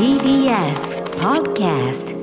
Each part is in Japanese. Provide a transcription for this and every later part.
TBS Podcast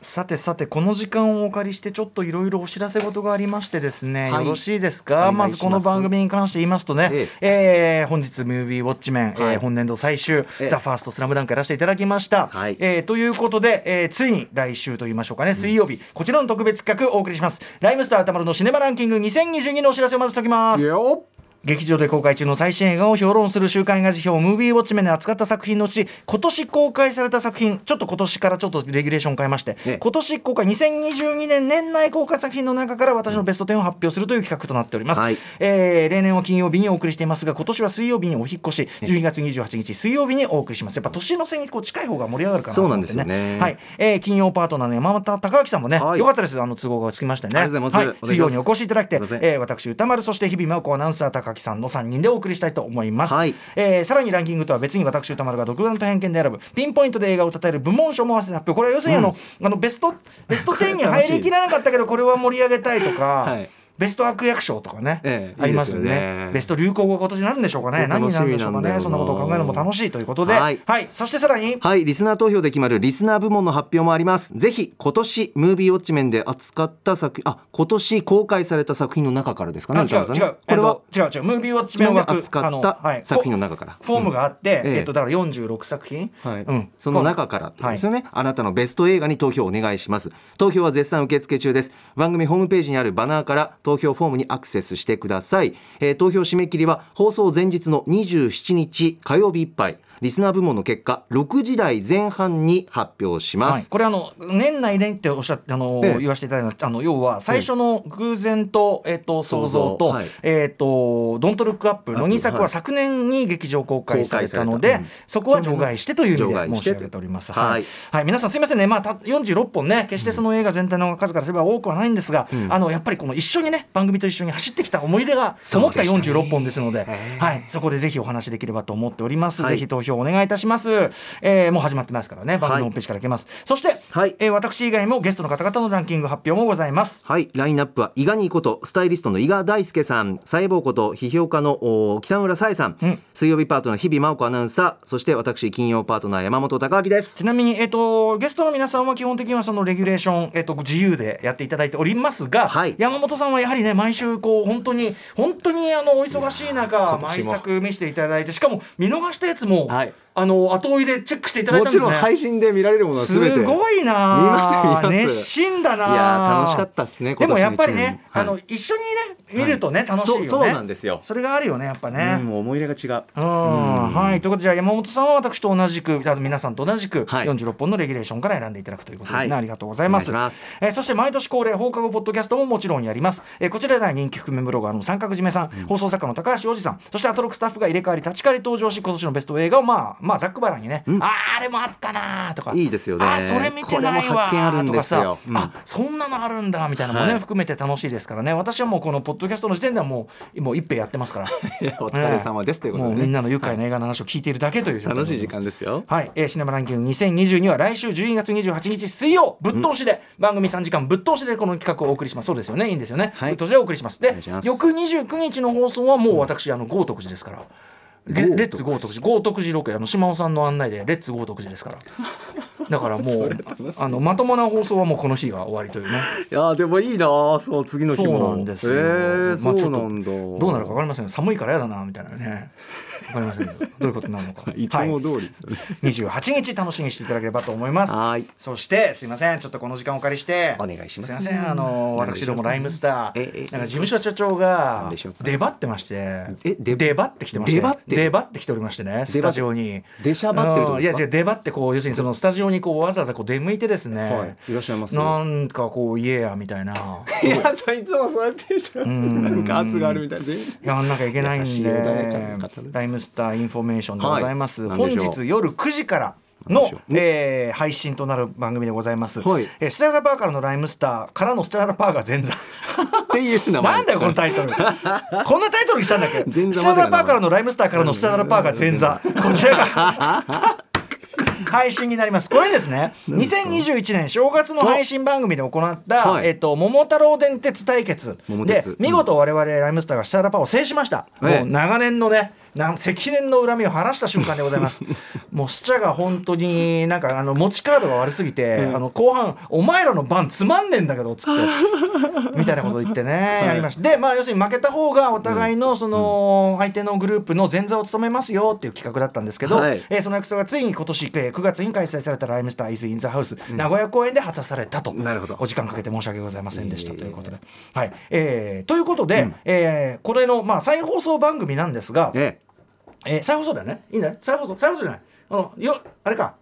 さてさてこの時間をお借りしてちょっといろいろお知らせ事がありましてですね、はい。よろしいですか？ます。ずこの番組に関して言いますとね、ええ。ー本日ムービーウォッチメン、えーはい本年度最終「ええ。ザ・ファーストスラムダンクやらせていただきました、はい。えーということで、えーついに来週と言いましょうかね水曜日、こちらの特別企画をお送りします。ライムスター歌丸のシネマランキング2022のお知らせをまずしておきます。よ劇場で公開中の最新映画を評論する週刊映画辞表ムービーウォッチメンで扱った作品のうち今年公開された作品ちょっと今年からちょっとレギュレーション変えまして、ええ。今年公開2022年年内公開作品の中から私のベスト10を発表するという企画となっております、はい。えー例年は金曜日にお送りしていますが今年は水曜日にお引っ越し12月28日水曜日にお送りします。やっぱ年の瀬にこう近い方が盛り上がるかなと思って、ね、そうなんですよね。はい、えー金曜パートナーの山本隆明さんもね、はい。よかったです。あの都合がつきましてね。はい、水曜にお越しいただいてえー私歌丸そして日々真央子アナウンサー高木さんの3人でお送りしたいと思います、はい。えーさらにランキングとは別に私歌丸が独断と偏見で選ぶピンポイントで映画を称える部門賞も合わせて発表。これは要するにあの,、あのベストベスト10に入りきらなかったけどこれは盛り上げたいとか、はいベスト悪役賞とかね、ええありますよね。ね。ベスト流行語が今年なんでしょうかね何になるんでしょうかねそんなことを考えるのも楽しいということで。ははいい、そしてさらに。はいリスナー投票で決まるリスナー部門の発表もあります。ぜひ今年ムービーウォッチメンで扱った作品あ今年公開された作品の中からですかねあ違う違う、これは？えっと違う違う。ムービーウォッチメン枠扱ったはい。作品の中から？フォームがあって、うんええ。えっとだから46作品、はい。うん。その中からですよね、あなたのベスト映画に投票お願いします。投票は絶賛受付中です。番組ホームページにあるバナーから投票フォームにアクセスしてください、えー投票締め切りは放送前日の27日火曜日いっぱい。リスナー部門の結果6時台前半に発表しまはい、す、これあの年内でっておっしゃってあの、ええ。言わせていただいたあの要は最初の偶然と,、えっと想像と,、はい。えっとドントルックアップの2作ははい昨年に劇場公開されたので、公開された。うん。そこは除外してという意味で申し上げております。はい。はい、はい。皆さんすみませんね。まあた46本ね決してその映画全体の数からすれば多くはないんですが、ん。あのやっぱりこの一緒にね番組と一緒に走ってきた思い出が思ったでしたね。46本ですので、へえはい。そこでぜひお話できればと思っております。はい。ぜひ投票お願いいたします。えーもう始まってますからね番組ホームページからいけます。そして、はい。えー私以外もゲストの方々のランキング発表もございます。はい、ラインナップは伊賀にことスタイリストの伊賀大輔さん、細胞こと批評家のお北村沙耶さん、うん。水曜日パートナー日々真央子アナウンサー、そして私金曜パートナー山本貴明です。ちなみに、えっとゲストの皆さんは基本的にはそのレギュレーション、えっと自由でやっていただいておりますが、はい。山本さんはやはりね毎週こう本当に本当にあのお忙しい中今毎作見せていただいてしかも見逃したやつも、はいあの後追いでチェックしていただいたんですね。信で見られるものすごいな見ます見ます熱心だないやー楽しかったっすねでもやっぱりね、今年の一年あの一緒にね見るとね、楽しいよね。そうなんですよ。それがあるよねやっぱね、うん、思い入れが違う。うんはい。ということでじゃあ山本さんは私と同じく皆さんと同じくはい。46本のレギュレーションから選んでいただくということですね、はい。ありがとうございます。いえーそして毎年恒例放課後ポッドキャストももちろんやります、えーこちらでは人気覆面ブロガーの三角締めさん、放送作家の高橋洋二さんそしてアトロクスタッフが入れ替わり立ち替わり登場し今年のベスト映画をまあまあざっくばらんにね、あーあれもあったなーとか。いいですよね。あーそれ見てないわ発見あるんーとかさ、うん。あそんなのあるんだみたいなのもね、はい。含めて楽しいですからね。私はもうこのポッドキャストの時点ではもうもう一平やってますから。お疲れ様ですということでみんなの愉快な映画の話を聞いているだけという楽しい時間ですよ。はい、えー、シネマランキング2022は来週12月28日水曜ぶっ通しで、番組3時間ぶっ通しでこの企画をお送りします。そうですよね。いいんですよね、はい。ぶっ通しでお送りします。で翌29日の放送はもう私、あの豪徳寺ですからレッツ豪徳寺豪徳寺ロケ。あの島尾さんの案内でレッツ豪徳寺ですから。だからもうあのまともな放送はもうこの日が終わりというね。いやーでもいいなーそう次の日も。そうなんですよ。えー、まあちょっと。どうなるか分かりませんよ。寒いからやだなみたいなね分かりませんけどどういうことになるのか。いつも通りですよね。28日楽しみにしていただければと思います。はい。そしてすいません。ちょっとこの時間お借りして。お願いします。すいません。あの私どもライムスタええーなんか事務所社長が出張ってまして。え出出張ってきてまして。出張って？出張ってきておりましてねスタジオに。出しゃばってるいや違う出張ってこう要するにそのスタジオにこうわざわざこう出向いてですね、はいいらっしゃいます。なんかこう家やみたいな。いやそいつもそうやってる人。ん。なんか圧があるみたいな。全然。やんなきゃいけないんで。ライムスターインフォメーションでございます、はい。本日夜9時からのえー配信となる番組でございます、はい。えーステラパーからのライムスターからのステラパーが前座。っていう名前。なんだよこのタイトル？こんなタイトルにしたんだっけ？ステラまでがパーからのライムスターからのステラパーが前座。こちらが配信になります。これですね。2021年正月の配信番組で行った、はい。えっと桃太郎電鉄対決。で見事我々ライムスターがシタラパーを制しました、ええ。もう長年のねなん積年の恨みを晴らした瞬間でございます。もうスチャが本当になんかあの持ちカードが悪すぎて、あの後半お前らの番つまんねえんだけどっつって みたいなこと言ってね、やりました。でまあ要するに負けた方がお互いのその相手のグループの前座を務めますよっていう企画だったんですけど、はい。えーその約束がついに今年えー9月に開催されたライムスターイズ・イン・ザ・ハウス、名古屋公演で果たされたとなるほど。お時間かけて申し訳ございませんでしたということで。はい。えーということで、えーこれの、まあ、再放送番組なんですが、ええー再放送だよね？いいんだよ再放送？再放送じゃない？あのよあれか。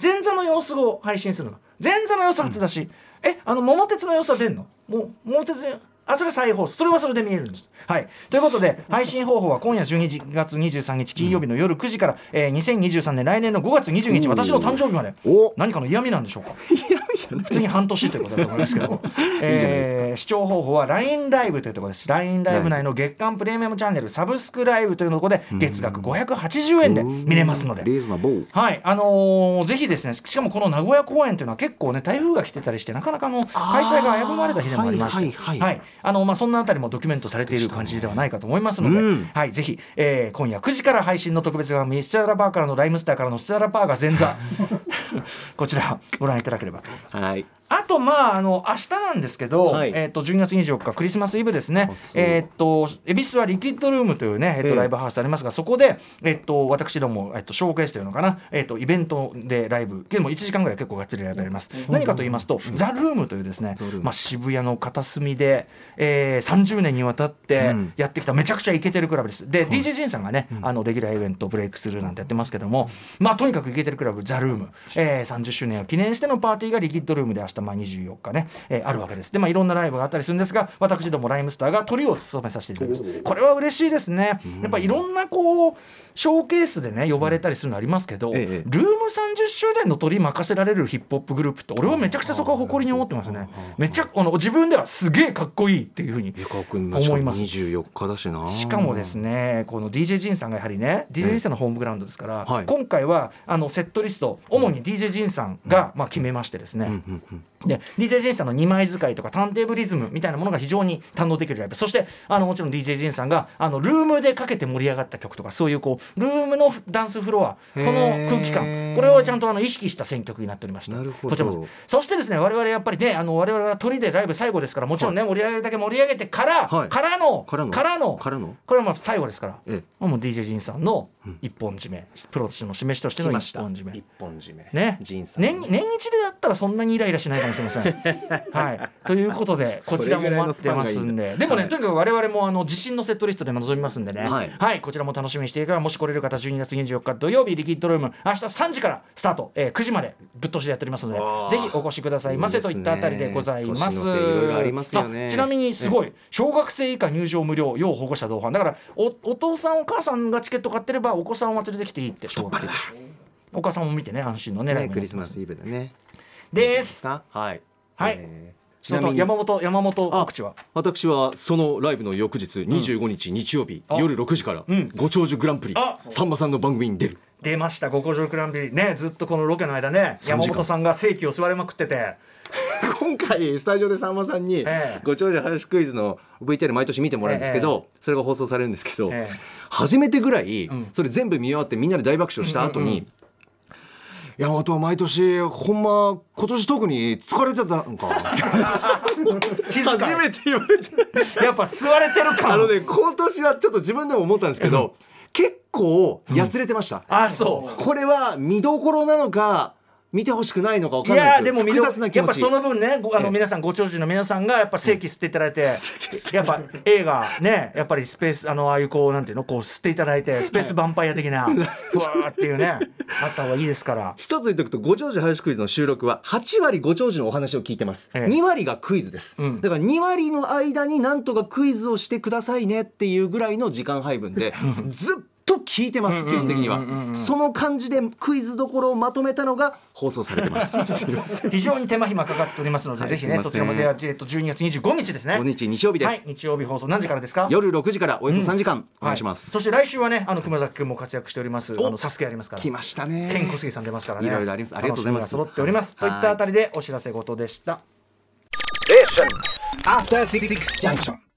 前座の様子を配信するの前座の様子初出し、えあの桃鉄の様子は出んの？もう桃鉄あそれ再放送。それはそれで見えるんです。はい。ということで 配信方法は今夜12月23日金曜日の夜9時から、えー2023年来年の5月22日私の誕生日まで。お。何かの嫌味なんでしょうか？え普通に半年ということだと思いますけど、えー視聴方法は LINE ライブというところです。LINE ライブ内の月間プレミアムチャンネルサブスクライブというところで月額580円で見れますので。はい。あのーぜひですねしかもこの名古屋公演というのは結構ね台風が来てたりしてなかなかの開催が危ぶまれた日でもありまして。はいはいはい。あのまあそんなあたりもドキュメントされている感じではないかと思いますので、うん。はい。ぜひ、えー今夜9時から配信の特別番組スチャラバーからのライムスターからのスチャラバーが前座。こちらご覧いただければと思います。はい。あとまああの明日なんですけど、はい。えっ、と12月24日クリスマスイブですね。えっ、と恵比寿はリキッドルームというねえっ、と、ええライブハウスありますがそこでえっ、と私どもえっ、とショーケースというのかな。えっ、とイベントでライブでも1時間ぐらい結構がっつりライブやります。何かと言いますと、ザルームというですねまあ渋谷の片隅で、えー、30年にわたってうん。やってきためちゃくちゃイケてるクラブです。で、DJ ジンさんがね、あのレギュラーイベントブレイクスルーなんてやってますけども、まあとにかくイケてるクラブザルーム、えー、30周年を記念してのパーティーがリキッドルームで明日まあ24日ね、えーあるわけです。でまあいろんなライブがあったりするんですが、私どもライムスターがトリを務めさせていただきます。これは嬉しいですね。やっぱいろんなこうショーケースでね呼ばれたりするのありますけど、ええルーム30周年の鳥任せられるヒップホップグループって俺はめちゃくちゃそこは誇りに思ってますね。めっちゃあの自分ではすげえかっこいいっていうふうに。思います24日だしな。しかもですねこの DJ ジンさんがやはりね DJ ジンさんのホームグラウンドですから、はい。今回はあのセットリスト主に DJ ジンさんが、まあ、決めましてですね、うんうんうん。で DJ ジンさんの2枚使いとかターンテーブリズムみたいなものが非常に堪能できるライブそしてあのもちろん DJ ジンさんがあのルームでかけて盛り上がった曲とかそういうこうルームのダンスフロアこへのー空気感これをちゃんとあの意識した選曲になっておりましてなるほど。こちらも。そしてですね我々やっぱりねあの我々は鳥でライブ最後ですからもちろんね、盛り上げるだけ盛り上げてから、はい。からのからの。からの。これはまあ最後ですから、えもう DJ ジンさんの一本締め、プロとしての示しとしての一本締め。一本締め。ね、ジンさん年年一でだったらそんなにイライラしないかもしれません。はい、ということでこちらも待ってますんで。でもね、はい。とにかく我々もあの自信のセットリストで臨みますんでね、ははいいこちらも楽しみにしているからもし来れる方12月24日土曜日リキッドルーム明日3時からスタート、えー9時までぶっ通しでやっておりますのでぜひお越しください。ませといったあたりでございます。いありますよね。あちなみにすごい。小学生以下入場無料要保護者同伴。だからおお父さんお母さんがチケット買ってればお子さんを連れてきていいって小学生お母さんも見てね安心のねねクリスマスイブだね。です。か？はい。はい。えー山本山本告知は？私はそのライブの翌日25日日曜日あ。夜6時からうん。ご長寿グランプリあ。さんまさんの番組に出る。出ました五個条クランビリ。ねずっとこのロケの間ね3時間。山本さんが正規を吸われまくってて。今回スタジオでさんまさんにええ。ご長寿林クイズの VTR 毎年見てもらうんですけどそれが放送されるんですけどええ。初めてぐらいん。それ全部見終わってみんなで大爆笑した後に山本は毎年ほんま今年特に疲れてたんか初めて言われてやっぱ吸われてる感。あのね今年はちょっと自分でも思ったんですけど結構やつれてました、あそう。これは見どころなのか見てほしくないのか分いかんないです。やーでも見ど複雑な気持ち。やっぱその分ねごあええ。の皆さんご長寿の皆さんがやっぱ正規吸っていただいて やっぱ映画ねやっぱりスペースあのああいうこうなんていうのこう吸っていただいて スペースヴァンパイア的なふわーっていうねあった方がいいですから。一つ言っておくとご長寿林クイズの収録は8割ご長寿のお話を聞いてます、ええ。2割がクイズです、うん。だから2割の間になんとかクイズをしてくださいねっていうぐらいの時間配分で ずっと聞いてます基本的には。その感じでクイズどころをまとめたのが放送されてます。すいません。非常に手間暇かかっておりますので、はいぜひねそちらもでは、えっと、12月25日ですね。5日日曜日です、はい日曜日放送何時からですか？夜6時からおよそ3時間お願いします、はいそして来週はねあの熊崎君も活躍しております。あのサスケありますから。来ましたね。健小杉さん出ますからね。いろいろあります。ありがとうございます。楽しみが揃っております。といったあたりでお知らせ事でした。After Six Junction.